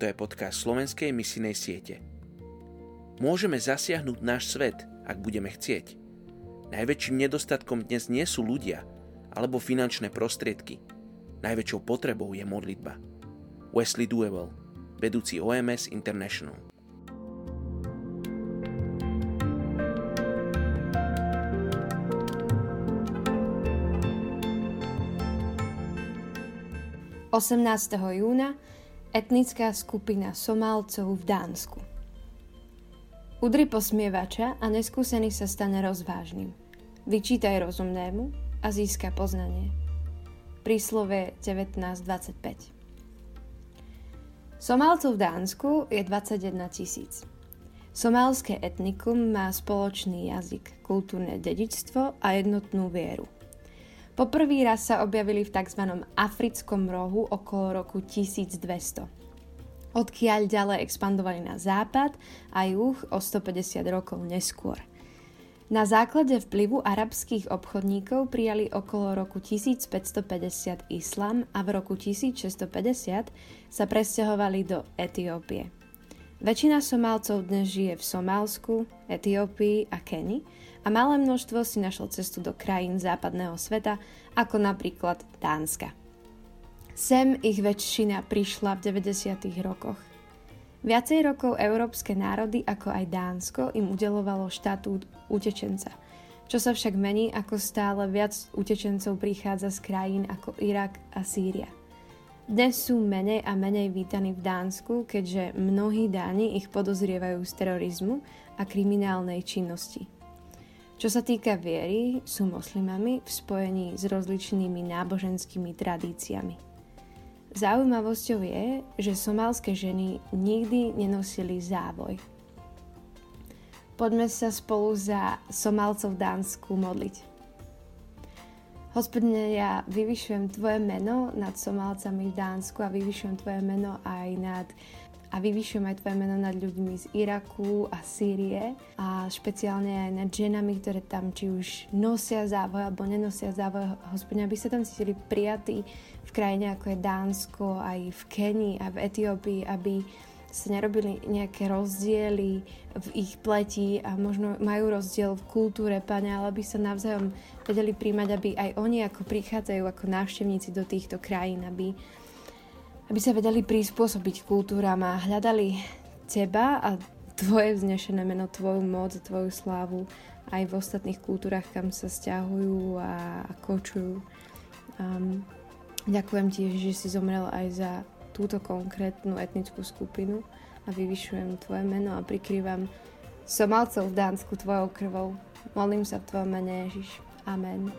Toto je podcast slovenskej misijnej siete. Môžeme zasiahnuť náš svet, ak budeme chcieť. Najväčším nedostatkom dnes nie sú ľudia alebo finančné prostriedky. Najväčšou potrebou je modlitba. Wesley Duewell, vedúci OMS International. Osemnásteho júna etnická skupina Somálcov v Dánsku. Udri posmievača a neskúsený sa stane rozvážnym. Vyčítaj rozumnému a získa poznanie. Príslove 1925 Somálcov v Dánsku je 21 tisíc. Somálske etnikum má spoločný jazyk, kultúrne dedičstvo a jednotnú vieru – Poprvý raz sa objavili v tzv. africkom rohu okolo roku 1200. Odkiaľ ďalej expandovali na západ a juh o 150 rokov neskôr. Na základe vplyvu arabských obchodníkov prijali okolo roku 1550 islám a v roku 1650 sa presťahovali do Etiópie. Väčšina Somálcov dnes žije v Somálsku, Etiópii a Keni a malé množstvo si našlo cestu do krajín západného sveta, ako napríklad Dánska. Sem ich väčšina prišla v 90. rokoch. Viacej rokov európske národy, ako aj Dánsko, im udelovalo štatút utečenca, čo sa však mení, ako stále viac utečencov prichádza z krajín ako Irak a Sýria. Dnes sú menej a menej vítaní v Dánsku, keďže mnohí Dáni ich podozrievajú z terorizmu a kriminálnej činnosti. Čo sa týka viery, sú moslimami v spojení s rozličnými náboženskými tradíciami. Zaujímavosťou je, že somálske ženy nikdy nenosili závoj. Poďme sa spolu za Somálcov v Dánsku modliť. Hospodine, ja vyvyšujem Tvoje meno nad Somálcami v Dánsku a vyvyšujem Tvoje meno aj nad a vyvyšujem aj tvoje meno nad ľuďmi z Iraku a Sýrie a špeciálne aj nad ženami, ktoré tam či už nosia závoj alebo nenosia závoj. Hospodina, aby sa tam cítili prijatí v krajine ako je Dánsko, aj v Kenii a v Etiópii, aby sa nerobili nejaké rozdiely v ich pleti a možno majú rozdiel v kultúre, pane, ale aby sa navzájom vedeli príjmať, aby aj oni ako prichádzajú ako návštevníci do týchto krajín, aby aby sa vedeli prispôsobiť kultúram a hľadali teba a tvoje vznešené meno, tvoju moc, tvoju slávu aj v ostatných kultúrach, kam sa stiahujú a, a kočujú. Um, ďakujem ti, že si zomrel aj za túto konkrétnu etnickú skupinu a vyvyšujem tvoje meno a prikrývam Somalcov v Dánsku tvojou krvou. Molím sa v tvojom mene Ježiš. Amen.